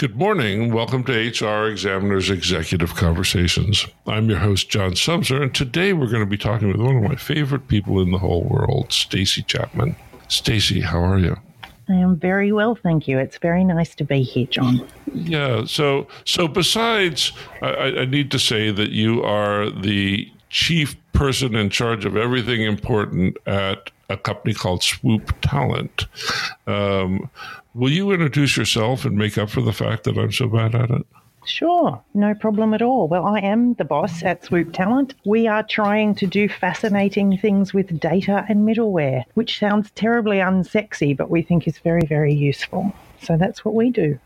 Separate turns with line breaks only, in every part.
Good morning. Welcome to HR Examiner's Executive Conversations. I'm your host, John Sumser, and today we're going to be talking with one of my favorite people in the whole world, Stacy Chapman. Stacy, how are you?
I am very well, thank you. It's very nice to be here, John.
Yeah. So, so besides, I, I need to say that you are the chief person in charge of everything important at a company called Swoop Talent. Um, Will you introduce yourself and make up for the fact that I'm so bad at it?
Sure, no problem at all. Well, I am the boss at Swoop Talent. We are trying to do fascinating things with data and middleware, which sounds terribly unsexy, but we think is very, very useful. So that's what we do.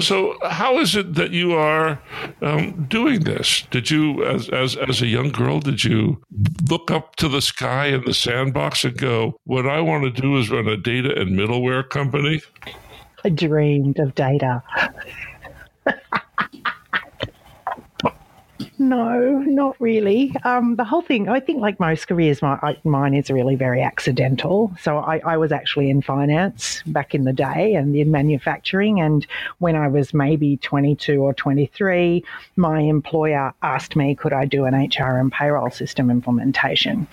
So, how is it that you are um, doing this? Did you, as, as as a young girl, did you look up to the sky in the sandbox and go, "What I want to do is run a data and middleware company"?
I dreamed of data. No, not really. Um, the whole thing, I think, like most careers, my, I, mine is really very accidental. So I, I, was actually in finance back in the day and in manufacturing. And when I was maybe 22 or 23, my employer asked me, could I do an HR and payroll system implementation?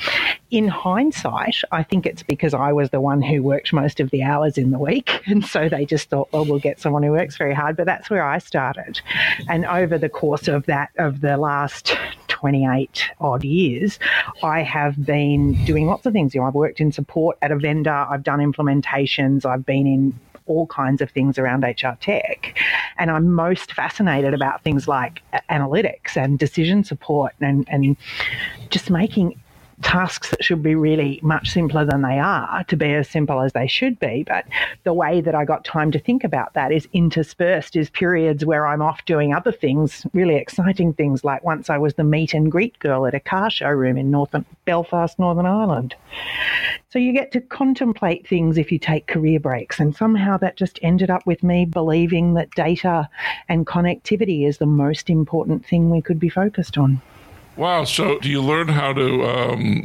In hindsight, I think it's because I was the one who worked most of the hours in the week. And so they just thought, well, we'll get someone who works very hard. But that's where I started. And over the course of that, of the last last 28 odd years, I have been doing lots of things. You know, I've worked in support at a vendor, I've done implementations, I've been in all kinds of things around HR tech. And I'm most fascinated about things like analytics and decision support and, and just making tasks that should be really much simpler than they are to be as simple as they should be. But the way that I got time to think about that is interspersed is periods where I'm off doing other things, really exciting things. Like once I was the meet and greet girl at a car showroom in Northern Belfast, Northern Ireland. So you get to contemplate things if you take career breaks. And somehow that just ended up with me believing that data and connectivity is the most important thing we could be focused on.
Wow. So, do you learn how to? Um,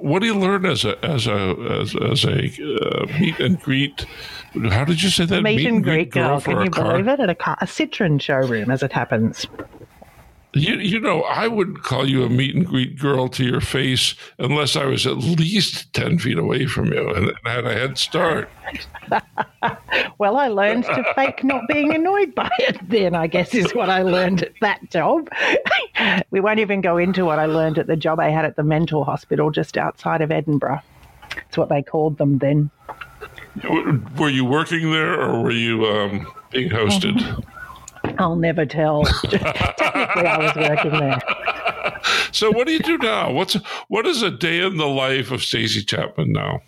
what do you learn as a as a as, as a uh, meet and greet? How did you say that?
Meet, meet and, greet, girl. girl Can you car? believe it? At a, car, a Citroen showroom, as it happens.
You, you know, I wouldn't call you a meet and greet girl to your face unless I was at least 10 feet away from you and, had a head start.
well, I learned to fake not being annoyed by it then, I guess, is what I learned at that job. we won't even go into what I learned at the job I had at the mental hospital just outside of Edinburgh. It's what they called them then.
Were you working there or were you um, being hosted?
I'll never tell. Technically, I was working there.
So, what do you do now? What's what is a day in the life of Stacy Chapman now?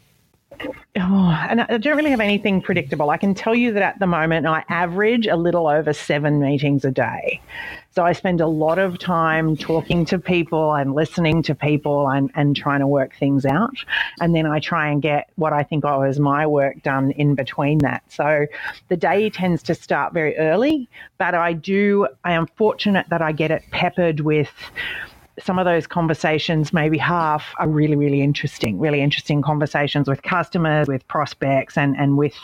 Oh, and I don't really have anything predictable. I can tell you that at the moment I average a little over seven meetings a day. So I spend a lot of time talking to people and listening to people and, and trying to work things out. And then I try and get what I think of as my work done in between that. So the day tends to start very early, but I do, I am fortunate that I get it peppered with some of those conversations, maybe half, are really, really interesting, really interesting conversations with customers, with prospects, and, and with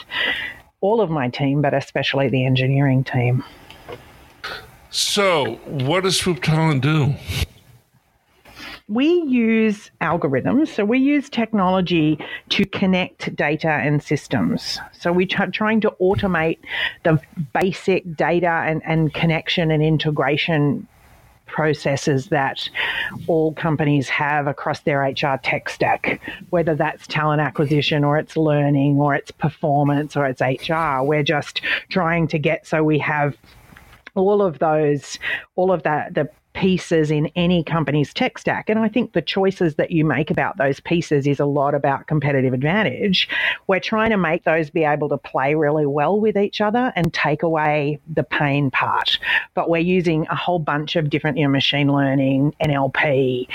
all of my team, but especially the engineering team.
So, what does Swoop Talent do?
We use algorithms, so we use technology to connect data and systems. So we're trying to automate the basic data and, and connection and integration processes that all companies have across their HR tech stack, whether that's talent acquisition or it's learning or it's performance or it's HR. We're just trying to get so we have all of those, all of that, the pieces in any company's tech stack. And I think the choices that you make about those pieces is a lot about competitive advantage. We're trying to make those be able to play really well with each other and take away the pain part. But we're using a whole bunch of different, you know, machine learning, NLP,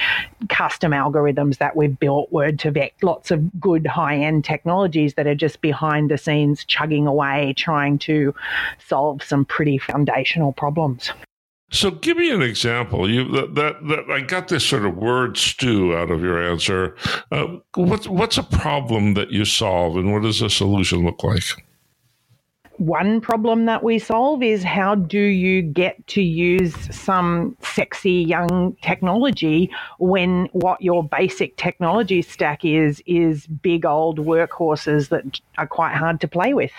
custom algorithms that we've built, Word2Vec, lots of good high end technologies that are just behind the scenes chugging away, trying to solve some pretty foundational problems.
So, give me an example. You that, that, that I got this sort of word stew out of your answer. Uh, what's what's a problem that you solve, and what does a solution look like?
one problem that we solve is how do you get to use some sexy young technology when what your basic technology stack is is big old workhorses that are quite hard to play with.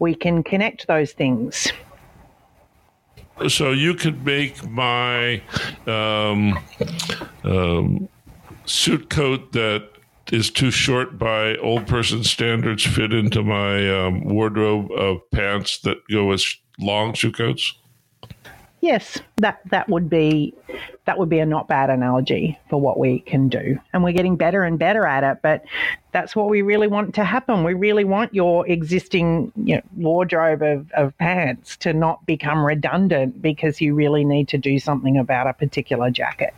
We can connect those things.
So you could make my um, um, suit coat that is too short by old person standards fit into my um, wardrobe of pants that go with long suit coats?
Yes, that that would be that would be a not bad analogy for what we can do, and we're getting better and better at it. But that's what we really want to happen. We really want your existing you know, wardrobe of, of pants to not become redundant because you really need to do something about a particular jacket.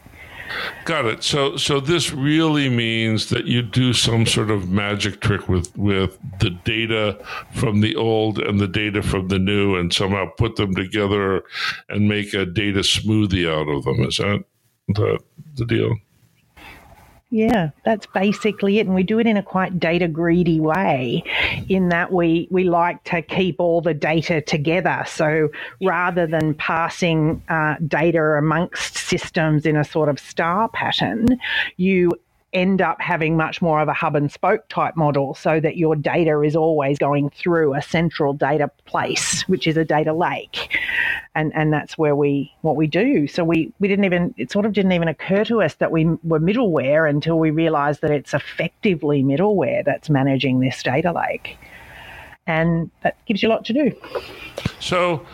Got it. So, so this really means that you do some sort of magic trick with with the data from the old and the data from the new, and somehow put them together and make a data smoothie out of them. Is that the the deal?
Yeah, that's basically it. And we do it in a quite data greedy way in that we, we like to keep all the data together. So rather than passing uh, data amongst systems in a sort of star pattern, you end up having much more of a hub and spoke type model so that your data is always going through a central data place, which is a data lake. And, and that's where we what we do. So we, we didn't even it sort of didn't even occur to us that we were middleware until we realized that it's effectively middleware that's managing this data lake. And that gives you a lot to do.
So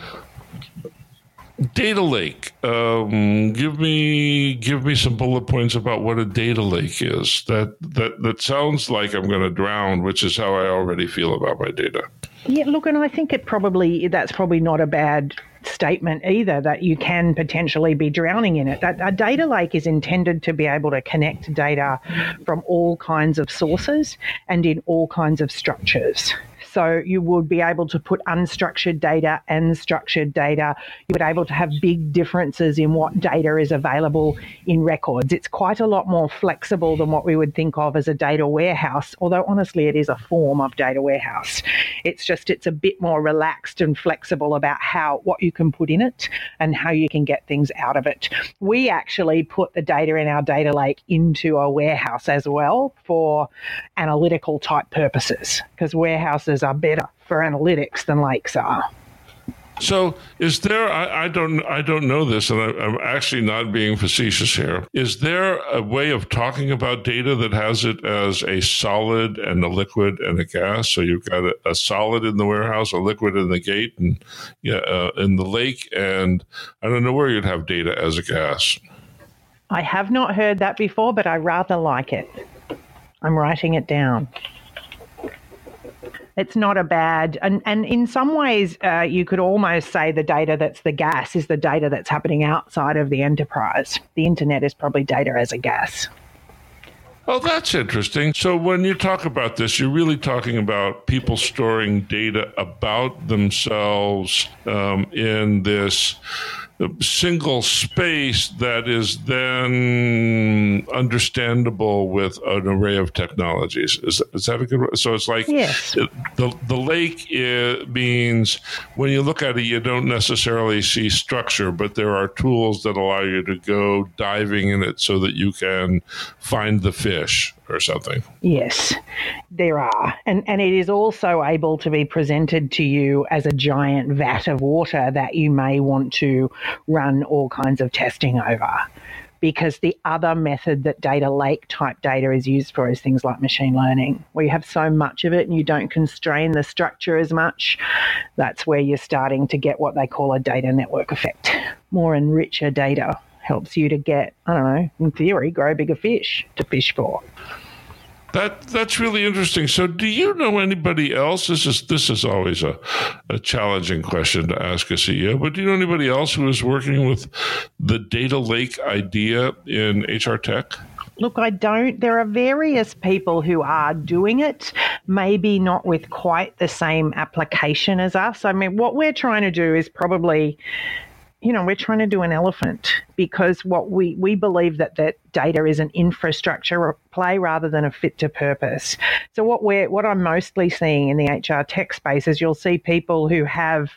Data lake. Um, give me give me some bullet points about what a data lake is. That that that sounds like I'm going to drown, which is how I already feel about my data.
Yeah, look, and I think it probably that's probably not a bad statement either that you can potentially be drowning in it. That a data lake is intended to be able to connect data from all kinds of sources and in all kinds of structures. So you would be able to put unstructured data and structured data. You would be able to have big differences in what data is available in records. It's quite a lot more flexible than what we would think of as a data warehouse, although honestly it is a form of data warehouse. It's just it's a bit more relaxed and flexible about how what you can put in it and how you can get things out of it. We actually put the data in our data lake into a warehouse as well for analytical type purposes because warehouses are better for analytics than lakes are.
So, is there? I, I, don't. I don't know this, and I, am actually not being facetious here. Is there a way of talking about data that has it as a solid and a liquid and a gas? So you've got a, a solid in the warehouse, a liquid in the gate, and yeah, uh, in the lake, and I don't know where you'd have data as a gas.
I have not heard that before, but I rather like it. I'm writing it down. It's not a bad, and, and in some ways, uh, you could almost say the data that's the gas is the data that's happening outside of the enterprise. The internet is probably data as a gas.
Oh, that's interesting. So, when you talk about this, you're really talking about people storing data about themselves um, in this single space that is then understandable with an array of technologies. Is, is that a good? So it's like
yes.
the the lake means when you look at it, you don't necessarily see structure, but there are tools that allow you to go diving in it so that you can find the fish or something.
Yes, there are. And, and it is also able to be presented to you as a giant vat of water that you may want to run all kinds of testing over. Because the other method that data lake type data is used for is things like machine learning, where you have so much of it and you don't constrain the structure as much. That's where you're starting to get what they call a data network effect. More and richer data helps you to get, I don't know, in theory, grow bigger fish to fish for.
That that's really interesting. So, do you know anybody else? This is this is always a, a challenging question to ask a CEO. But do you know anybody else who is working with the data lake idea in HR tech?
Look, I don't. There are various people who are doing it, maybe not with quite the same application as us. I mean, what we're trying to do is probably you know, we're trying to do an elephant because what we, we believe that that data is an infrastructure play rather than a fit to purpose. So what we're what I'm mostly seeing in the HR tech space is you'll see people who have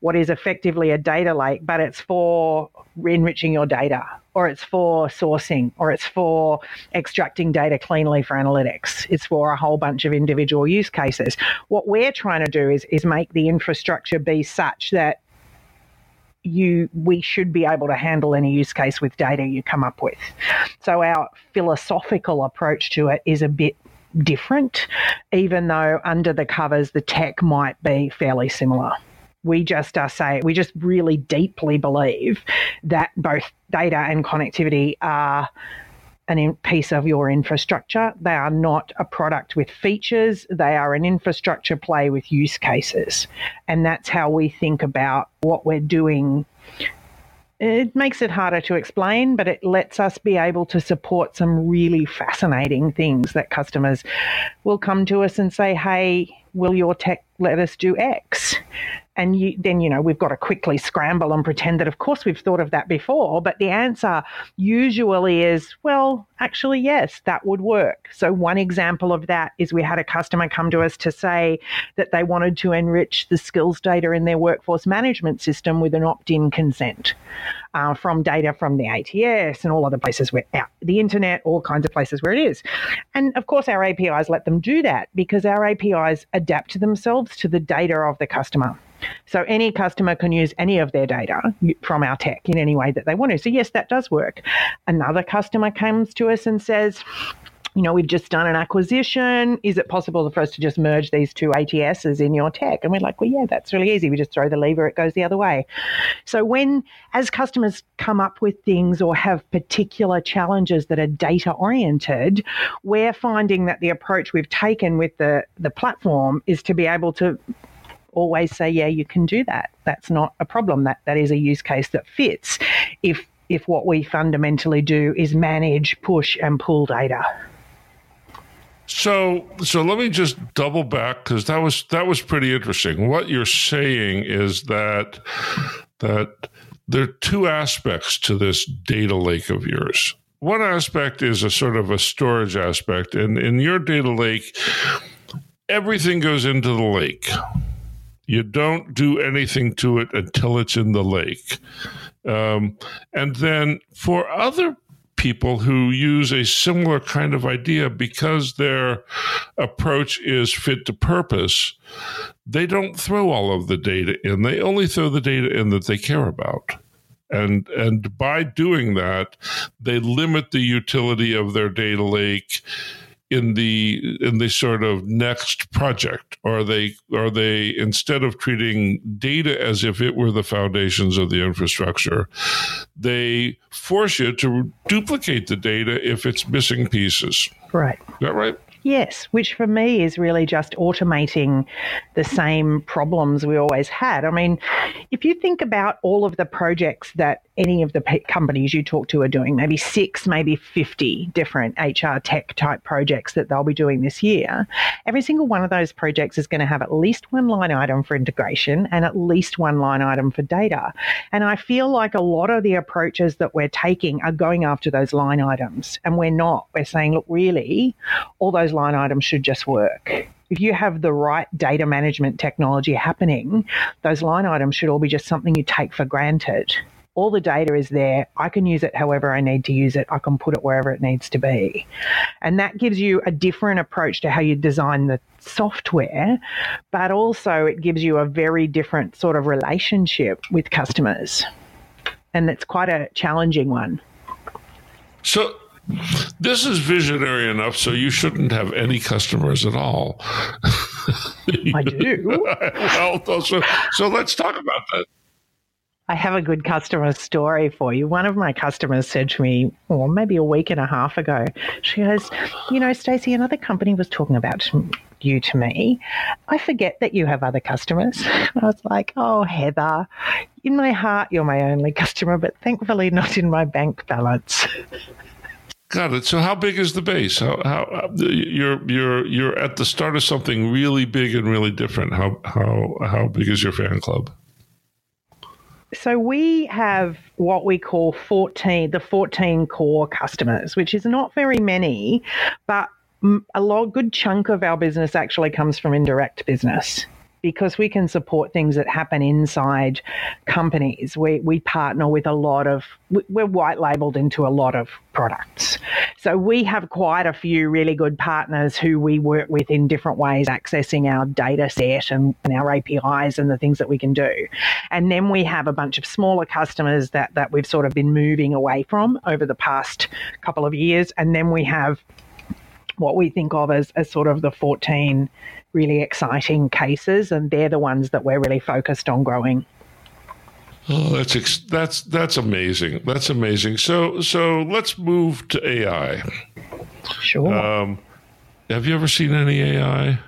what is effectively a data lake, but it's for enriching your data or it's for sourcing or it's for extracting data cleanly for analytics. It's for a whole bunch of individual use cases. What we're trying to do is is make the infrastructure be such that you we should be able to handle any use case with data you come up with. So our philosophical approach to it is a bit different, even though under the covers the tech might be fairly similar. We just uh, say we just really deeply believe that both data and connectivity are an piece of your infrastructure. They are not a product with features, they are an infrastructure play with use cases. And that's how we think about what we're doing. It makes it harder to explain, but it lets us be able to support some really fascinating things that customers will come to us and say, hey, will your tech let us do X? And you, then, you know, we've got to quickly scramble and pretend that, of course, we've thought of that before. But the answer usually is, well, actually, yes, that would work. So, one example of that is we had a customer come to us to say that they wanted to enrich the skills data in their workforce management system with an opt in consent uh, from data from the ATS and all other places where the internet, all kinds of places where it is. And of course, our APIs let them do that because our APIs adapt themselves to the data of the customer. So any customer can use any of their data from our tech in any way that they want to. So yes, that does work. Another customer comes to us and says, you know, we've just done an acquisition. Is it possible for us to just merge these two ATSs in your tech? And we're like, well, yeah, that's really easy. We just throw the lever, it goes the other way. So when, as customers come up with things or have particular challenges that are data oriented, we're finding that the approach we've taken with the, the platform is to be able to always say, yeah, you can do that. That's not a problem. That that is a use case that fits. If if what we fundamentally do is manage, push, and pull data.
So, so let me just double back because that was that was pretty interesting. What you're saying is that that there are two aspects to this data lake of yours. One aspect is a sort of a storage aspect, and in your data lake, everything goes into the lake. You don't do anything to it until it's in the lake. Um, and then for other people who use a similar kind of idea because their approach is fit to purpose, they don't throw all of the data in. They only throw the data in that they care about. And and by doing that, they limit the utility of their data lake in the in the sort of next project? Are they are they instead of treating data as if it were the foundations of the infrastructure they force you to duplicate the data if it's missing pieces.
Right.
Is that right?
Yes, which for me is really just automating the same problems we always had. I mean, if you think about all of the projects that any of the companies you talk to are doing, maybe six, maybe 50 different HR tech type projects that they'll be doing this year, every single one of those projects is going to have at least one line item for integration and at least one line item for data. And I feel like a lot of the approaches that we're taking are going after those line items, and we're not. We're saying, look, really, all those line items should just work. If you have the right data management technology happening, those line items should all be just something you take for granted. All the data is there. I can use it however I need to use it. I can put it wherever it needs to be. And that gives you a different approach to how you design the software, but also it gives you a very different sort of relationship with customers. And it's quite a challenging one.
So, this is visionary enough, so you shouldn't have any customers at all.
I do.
well, so, so let's talk about that.
I have a good customer story for you. One of my customers said to me, or maybe a week and a half ago, she goes, You know, Stacy, another company was talking about you to me. I forget that you have other customers. I was like, Oh, Heather, in my heart, you're my only customer, but thankfully not in my bank balance.
Got it. So, how big is the base? How, how uh, you're you're you're at the start of something really big and really different. How how how big is your fan club?
So we have what we call 14, the 14 core customers, which is not very many, but a lot, good chunk of our business actually comes from indirect business because we can support things that happen inside companies. We, we partner with a lot of, we're white labeled into a lot of products. So we have quite a few really good partners who we work with in different ways, accessing our data set and, and our APIs and the things that we can do. And then we have a bunch of smaller customers that, that we've sort of been moving away from over the past couple of years. And then we have what we think of as, as sort of the 14 really exciting cases, and they're the ones that we're really focused on growing.
Oh, that's ex- that's that's amazing. That's amazing. So so let's move to AI.
Sure. Um,
have you ever seen any AI?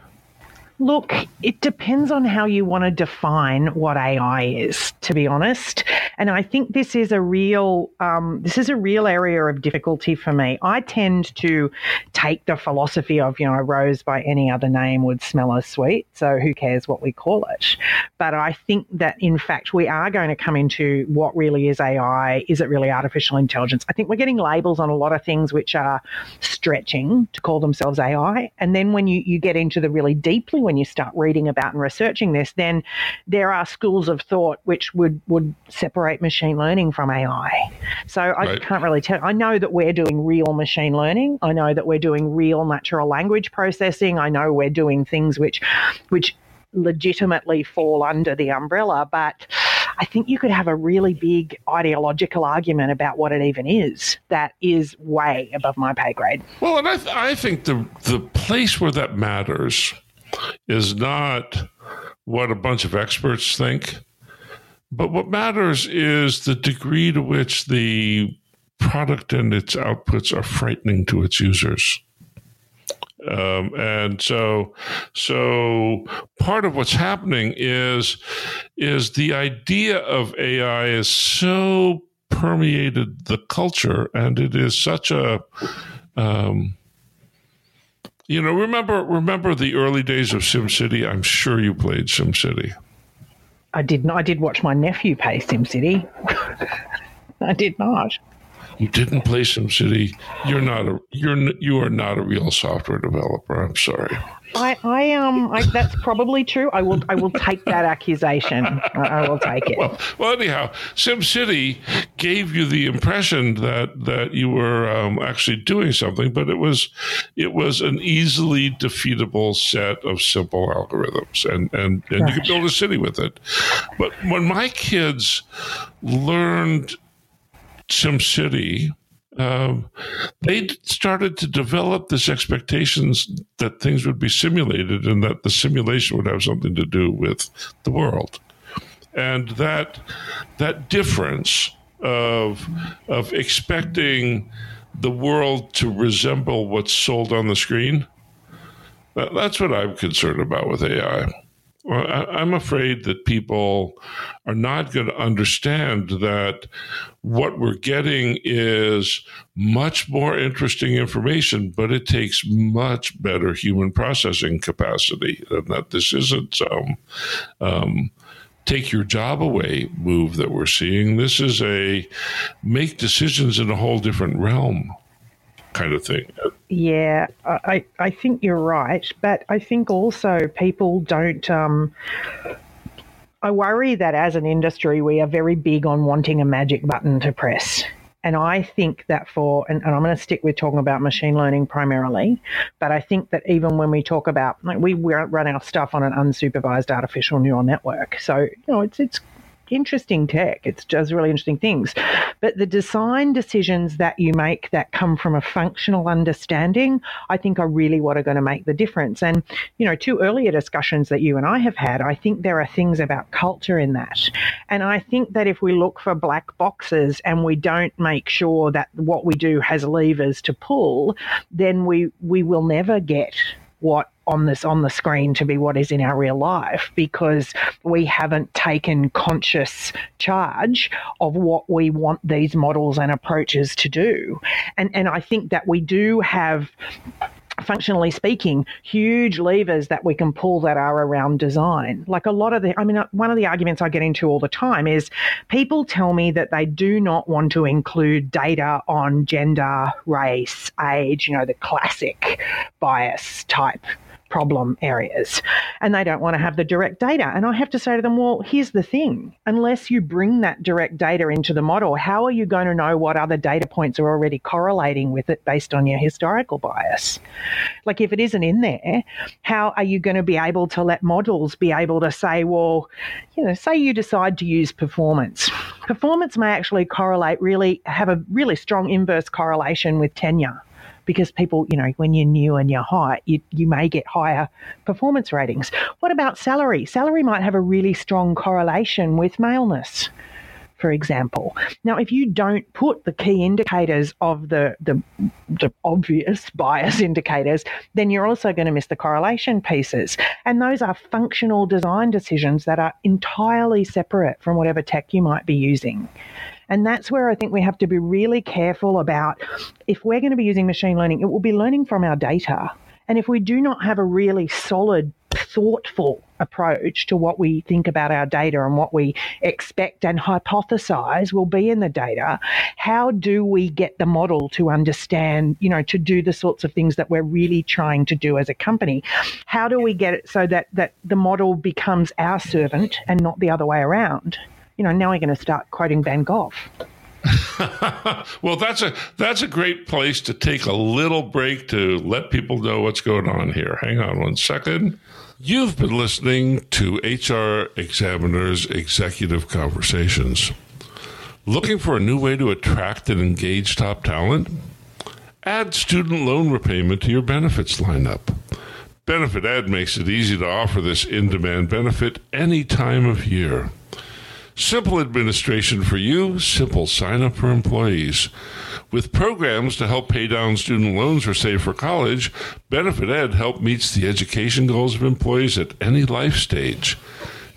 Look, it depends on how you want to define what AI is, to be honest. And I think this is a real um, this is a real area of difficulty for me. I tend to take the philosophy of you know a rose by any other name would smell as sweet, so who cares what we call it? But I think that in fact we are going to come into what really is AI. Is it really artificial intelligence? I think we're getting labels on a lot of things which are stretching to call themselves AI, and then when you you get into the really deeply when you start reading about and researching this, then there are schools of thought which would, would separate machine learning from AI. So I right. can't really tell. I know that we're doing real machine learning. I know that we're doing real natural language processing. I know we're doing things which, which legitimately fall under the umbrella, but I think you could have a really big ideological argument about what it even is. That is way above my pay grade.
Well, and I, th- I think the the place where that matters is not what a bunch of experts think, but what matters is the degree to which the product and its outputs are frightening to its users. Um, and so, so part of what's happening is is the idea of AI is so permeated the culture, and it is such a um, you know, remember remember the early days of SimCity? I'm sure you played SimCity.
I did not. I did watch my nephew play SimCity. I did not.
You didn't play SimCity. You're not a you're you are not a real software developer. I'm sorry.
I, I um, I, that's probably true. I will, I will take that accusation. I, I will take it.
Well, well, anyhow, SimCity gave you the impression that that you were um, actually doing something, but it was, it was an easily defeatable set of simple algorithms, and and and you could build a city with it. But when my kids learned SimCity um, they started to develop this expectations that things would be simulated and that the simulation would have something to do with the world. And that that difference of of expecting the world to resemble what's sold on the screen that, that's what i'm concerned about with ai I, am afraid that people are not going to understand that what we're getting is much more interesting information, but it takes much better human processing capacity, and that this isn't um, um, take your job away move that we're seeing. This is a make decisions in a whole different realm kind of thing.
Yeah, I, I think you're right. But I think also people don't. Um, I worry that as an industry, we are very big on wanting a magic button to press. And I think that for, and, and, I'm going to stick with talking about machine learning primarily, but I think that even when we talk about, like we, run our stuff on an unsupervised artificial neural network. So, you know, it's, it's interesting tech. It does really interesting things. But the design decisions that you make that come from a functional understanding, I think are really what are going to make the difference. And, you know, two earlier discussions that you and I have had, I think there are things about culture in that. And I think that if we look for black boxes and we don't make sure that what we do has levers to pull, then we, we will never get what on this on the screen to be what is in our real life because we haven't taken conscious charge of what we want these models and approaches to do and and I think that we do have functionally speaking, huge levers that we can pull that are around design. Like a lot of the, I mean, uh, one of the arguments I get into all the time is people tell me that they do not want to include data on gender, race, age, you know, the classic bias type problem areas and they don't want to have the direct data. And I have to say to them, well, here's the thing unless you bring that direct data into the model, how are you going to know what other data points are already correlating with it based on your historical bias? Like if it isn't in there, how are you going to be able to let models be able to say, well, you know, say you decide to use performance. Performance may actually correlate really, have a really strong inverse correlation with tenure because people, you know, when you're new and you're high, you, you may get higher performance ratings. What about salary? Salary might have a really strong correlation with maleness for example. Now, if you don't put the key indicators of the, the, the, obvious bias indicators, then you're also going to miss the correlation pieces. And those are functional design decisions that are entirely separate from whatever tech you might be using. And that's where I think we have to be really careful about if we're going to be using machine learning, it will be learning from our data. And if we do not have a really solid, thoughtful approach to what we think about our data and what we expect and hypothesize will be in the data, how do we get the model to understand, you know, to do the sorts of things that we're really trying to do as a company? How do we get it so that, that the model becomes our servant and not the other way around? You know, now we're going to start quoting Van Gogh.
well, that's a that's a great place to take a little break to let people know what's going on here. Hang on one second. You've been listening to HR Examiner's Executive Conversations. Looking for a new way to attract and engage top talent? Add student loan repayment to your benefits lineup. BenefitEd makes it easy to offer this in demand benefit any time of year. Simple administration for you, simple sign up for employees. With programs to help pay down student loans or save for college, BenefitEd help meets the education goals of employees at any life stage.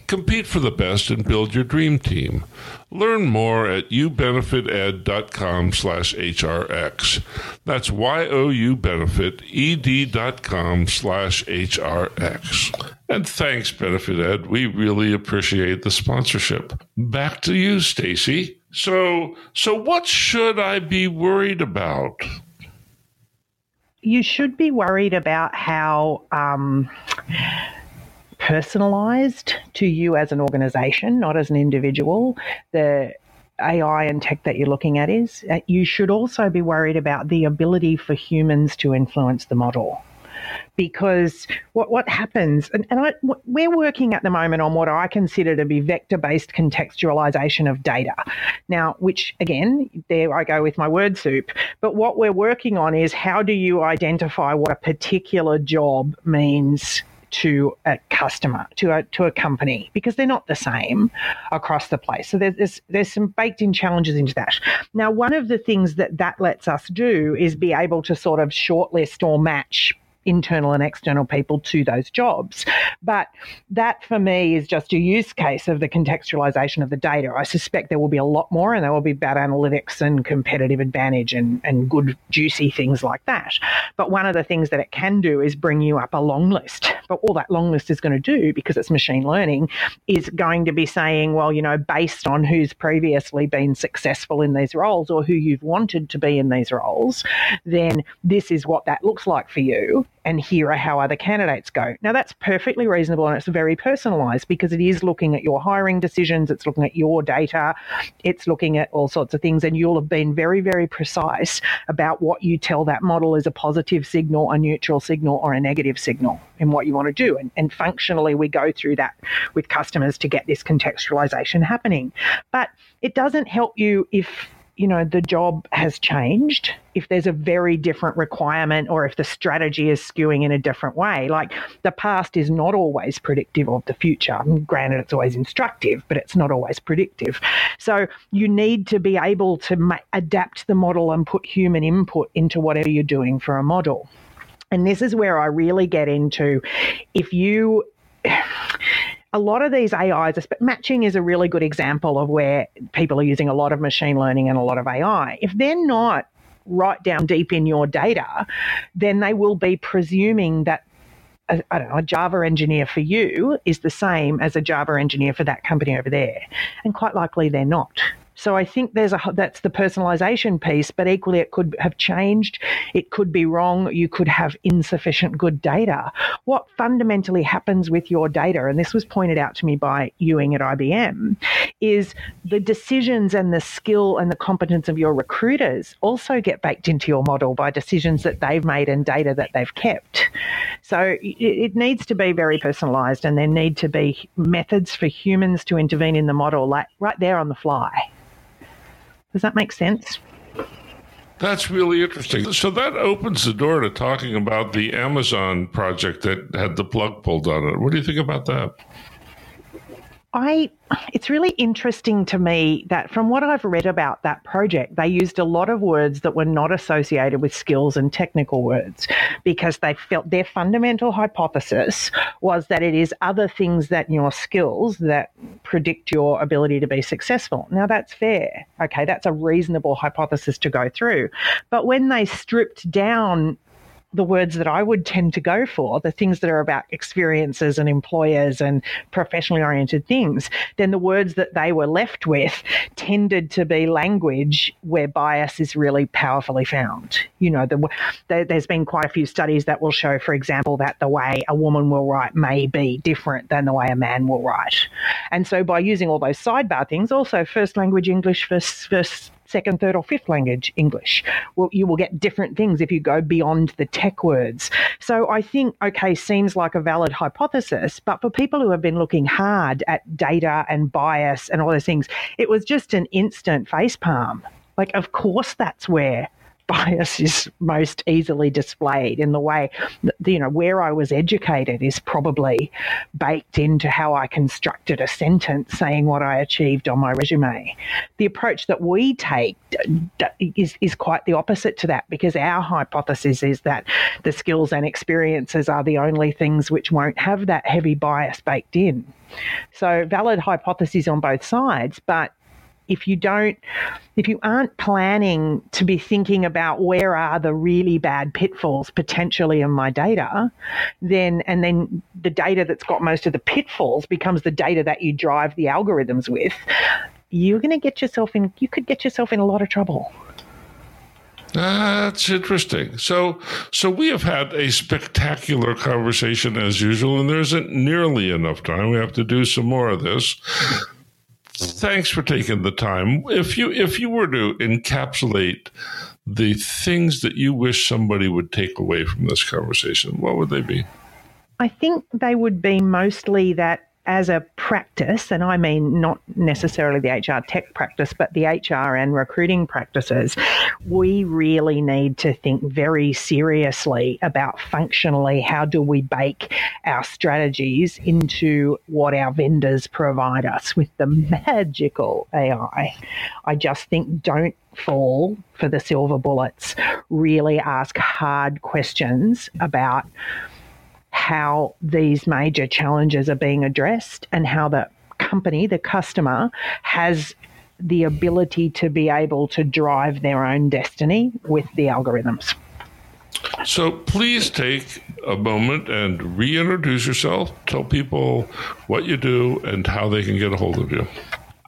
Compete for the best and build your dream team. Learn more at youbenefited.com slash HRX. That's Y-O-U-benefit-ed.com slash HRX. And thanks, BenefitEd. We really appreciate the sponsorship. Back to you, Stacy. So, so what should I be worried about?
You should be worried about how... Um, personalized to you as an organization, not as an individual. The AI and tech that you're looking at is, uh, you should also be worried about the ability for humans to influence the model. Because what, what happens, and, and I, we're working at the moment on what I consider to be vector based contextualization of data. Now, which again, there I go with my word soup, but what we're working on is how do you identify what a particular job means to a customer, to a to a company, because they're not the same across the place. So there's there's some baked in challenges into that. Now, one of the things that that lets us do is be able to sort of shortlist or match internal and external people to those jobs. But that for me is just a use case of the contextualization of the data. I suspect there will be a lot more and there will be bad analytics and competitive advantage and, and good juicy things like that. But one of the things that it can do is bring you up a long list. But all that long list is going to do, because it's machine learning, is going to be saying, well, you know, based on who's previously been successful in these roles or who you've wanted to be in these roles, then this is what that looks like for you and here are how other candidates go. Now, that's perfectly reasonable and it's very personalised because it is looking at your hiring decisions, it's looking at your data, it's looking at all sorts of things, and you'll have been very, very precise about what you tell that model is a positive signal, a neutral signal, or a negative signal in what you want to do. And, and functionally, we go through that with customers to get this contextualization happening. But it doesn't help you if you know, the job has changed, if there's a very different requirement or if the strategy is skewing in a different way. Like the past is not always predictive of the future. granted, it's always instructive, but it's not always predictive. So you need to be able to ma- adapt the model and put human input into whatever you're doing for a model. And this is where I really get into if you a lot of these AIs, matching is a really good example of where people are using a lot of machine learning and a lot of AI. If they're not right down deep in your data, then they will be presuming that a, I don't know, a Java engineer for you is the same as a Java engineer for that company over there. And quite likely they're not. So I think there's a that's the personalization piece, but equally it could have changed. It could be wrong. You could have insufficient good data. What fundamentally happens with your data, and this was pointed out to me by Ewing at IBM, is the decisions and the skill and the competence of your recruiters also get baked into your model by decisions that they've made and data that they've kept. So it, needs to be very personalized, and there need to be methods for humans to intervene in the model, like right there on the fly. Does that make sense?
That's really interesting. So that opens the door to talking about the Amazon project that had the plug pulled on it. What do you think about that?
I it's really interesting to me that from what I've read about that project, they used a lot of words that were not associated with skills and technical words because they felt their fundamental hypothesis was that it is other things than your skills that predict your ability to be successful. Now that's fair. Okay, that's a reasonable hypothesis to go through. But when they stripped down the words that I would tend to go for, the things that are about experiences and employers and professionally oriented things, then the words that they were left with tended to be language where bias is really powerfully found. You know, the, the, there's been quite a few studies that will show, for example, that the way a woman will write may be different than the way a man will write. And so by using all those sidebar things, also first language English, first, first second, third, or fifth language English. Well, you will get different things if you go beyond the tech words. So I think, okay, seems like a valid hypothesis, but for people who have been looking hard at data and bias and all those things, it was just an instant facepalm. Like, of course, that's where bias is most easily displayed in the way that, you know where I was educated is probably baked into how I constructed a sentence saying what I achieved on my resume. The approach that we take is is quite the opposite to that because our hypothesis is that the skills and experiences are the only things which won't have that heavy bias baked in. So valid hypotheses on both sides, but if you don't if you aren't planning to be thinking about where are the really bad pitfalls potentially in my data then and then the data that's got most of the pitfalls becomes the data that you drive the algorithms with you're going to get yourself in you could get yourself in a lot of trouble
that's interesting. So, so we have had a spectacular conversation as usual, and there isn't nearly enough time. We have to do some more of this thanks for taking the time. If you if you were to encapsulate the things that you wish somebody would take away from this conversation, what would they be?
I think they would be mostly that as a practice, and I mean not necessarily the HR tech practice, but the HR and recruiting practices, we really need to think very seriously about functionally how do we bake our strategies into what our vendors provide us with the magical AI. I just think don't fall for the silver bullets. Really ask hard questions about how these major challenges are being addressed and how the company, the customer, has the ability to be able to drive their own destiny with the algorithms.
So please take a moment and reintroduce yourself. Tell people what you do and how they can get a hold of you.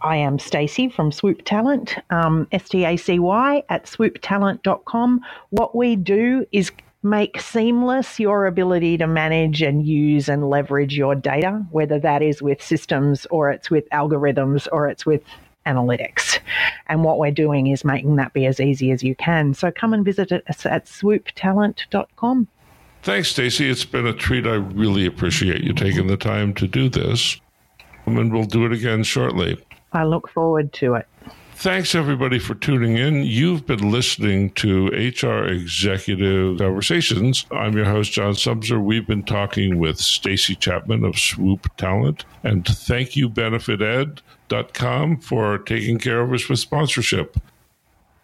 I am Stacy from Swoop Talent, um, S T A C Y at swooptalent.com. What we do is make seamless your ability to manage and use and leverage your data, whether that is with systems or it's with algorithms or it's with analytics. And what we're doing is making that be as easy as you can. So come and visit us at swooptalent.com.
Thanks, Stacy. It's been a treat. I really appreciate you taking the time to do this. And we'll do it again shortly.
I look forward to it.
Thanks, everybody, for tuning in. You've been listening to HR Executive Conversations. I'm your host, John Sumser. We've been talking with Stacy Chapman of Swoop Talent. And thank you, BenefitEd.com, for taking care of us with sponsorship.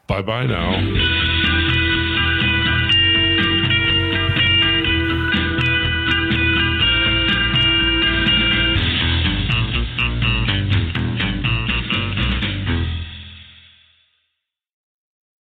Bye bye now.